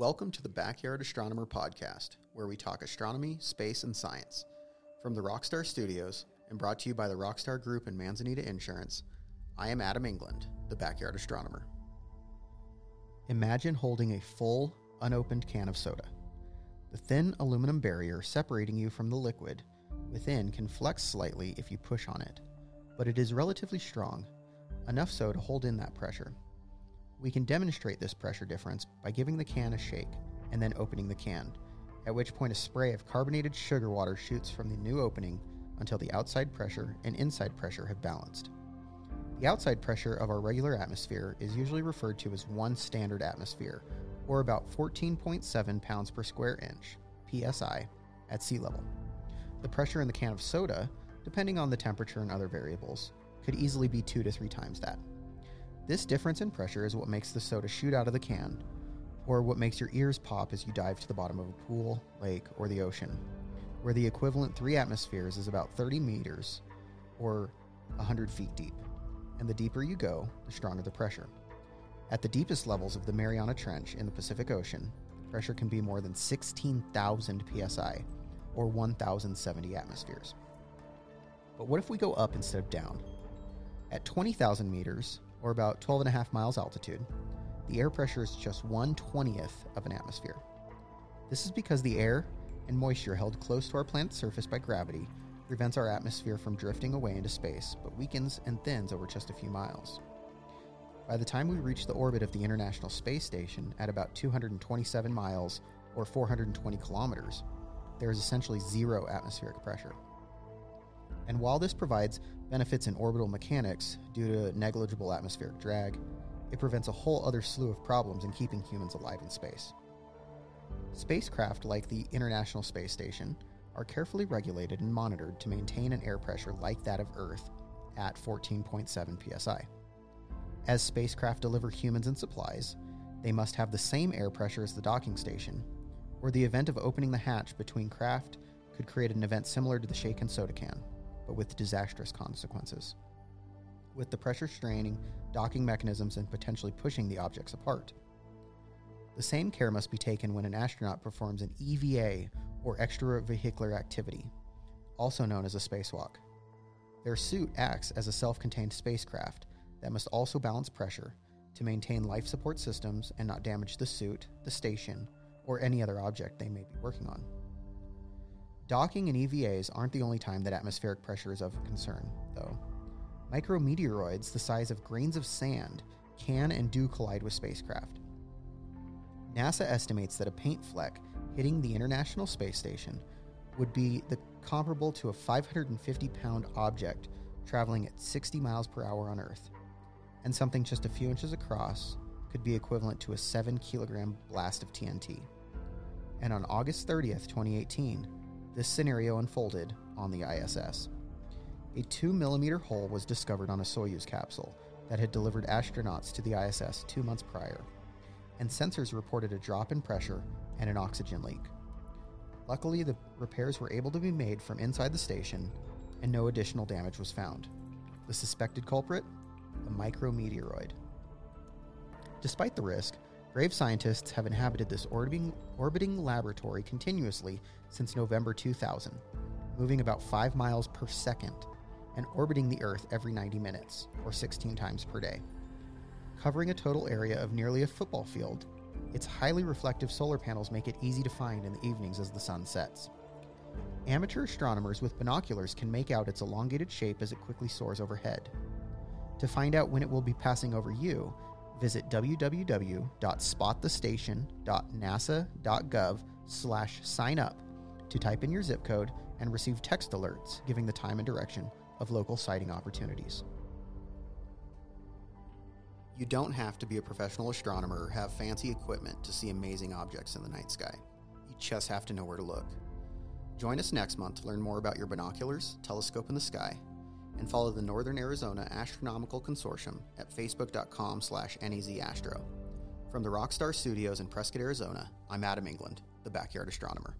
Welcome to the Backyard Astronomer podcast, where we talk astronomy, space, and science. From the Rockstar Studios and brought to you by the Rockstar Group and Manzanita Insurance, I am Adam England, the Backyard Astronomer. Imagine holding a full, unopened can of soda. The thin aluminum barrier separating you from the liquid within can flex slightly if you push on it, but it is relatively strong, enough so to hold in that pressure. We can demonstrate this pressure difference by giving the can a shake and then opening the can, at which point a spray of carbonated sugar water shoots from the new opening until the outside pressure and inside pressure have balanced. The outside pressure of our regular atmosphere is usually referred to as one standard atmosphere, or about 14.7 pounds per square inch, psi, at sea level. The pressure in the can of soda, depending on the temperature and other variables, could easily be two to three times that. This difference in pressure is what makes the soda shoot out of the can, or what makes your ears pop as you dive to the bottom of a pool, lake, or the ocean, where the equivalent three atmospheres is about 30 meters or 100 feet deep. And the deeper you go, the stronger the pressure. At the deepest levels of the Mariana Trench in the Pacific Ocean, pressure can be more than 16,000 psi, or 1,070 atmospheres. But what if we go up instead of down? At 20,000 meters, or about 12 and a half miles altitude, the air pressure is just 1 20th of an atmosphere. This is because the air and moisture held close to our planet's surface by gravity prevents our atmosphere from drifting away into space, but weakens and thins over just a few miles. By the time we reach the orbit of the International Space Station at about 227 miles or 420 kilometers, there is essentially zero atmospheric pressure. And while this provides benefits in orbital mechanics due to negligible atmospheric drag, it prevents a whole other slew of problems in keeping humans alive in space. Spacecraft like the International Space Station are carefully regulated and monitored to maintain an air pressure like that of Earth at 14.7 psi. As spacecraft deliver humans and supplies, they must have the same air pressure as the docking station, or the event of opening the hatch between craft could create an event similar to the shaken soda can but with disastrous consequences. With the pressure straining docking mechanisms and potentially pushing the objects apart. The same care must be taken when an astronaut performs an EVA or extravehicular activity, also known as a spacewalk. Their suit acts as a self contained spacecraft that must also balance pressure to maintain life support systems and not damage the suit, the station, or any other object they may be working on. Docking and EVAs aren't the only time that atmospheric pressure is of concern, though. Micrometeoroids the size of grains of sand can and do collide with spacecraft. NASA estimates that a paint fleck hitting the International Space Station would be the comparable to a 550 pound object traveling at 60 miles per hour on Earth, and something just a few inches across could be equivalent to a 7 kilogram blast of TNT. And on August 30th, 2018, this scenario unfolded on the ISS. A 2 millimeter hole was discovered on a Soyuz capsule that had delivered astronauts to the ISS two months prior, and sensors reported a drop in pressure and an oxygen leak. Luckily, the repairs were able to be made from inside the station, and no additional damage was found. The suspected culprit? A micrometeoroid. Despite the risk, brave scientists have inhabited this orbiting, orbiting laboratory continuously since November 2000, moving about 5 miles per second and orbiting the Earth every 90 minutes, or 16 times per day. Covering a total area of nearly a football field, its highly reflective solar panels make it easy to find in the evenings as the sun sets. Amateur astronomers with binoculars can make out its elongated shape as it quickly soars overhead. To find out when it will be passing over you, visit www.spotthestation.nasa.gov slash sign up to type in your zip code and receive text alerts giving the time and direction of local sighting opportunities. You don't have to be a professional astronomer or have fancy equipment to see amazing objects in the night sky. You just have to know where to look. Join us next month to learn more about your binoculars, telescope in the sky, and follow the Northern Arizona Astronomical Consortium at facebook.com slash nazastro. From the Rockstar Studios in Prescott, Arizona, I'm Adam England, the Backyard Astronomer.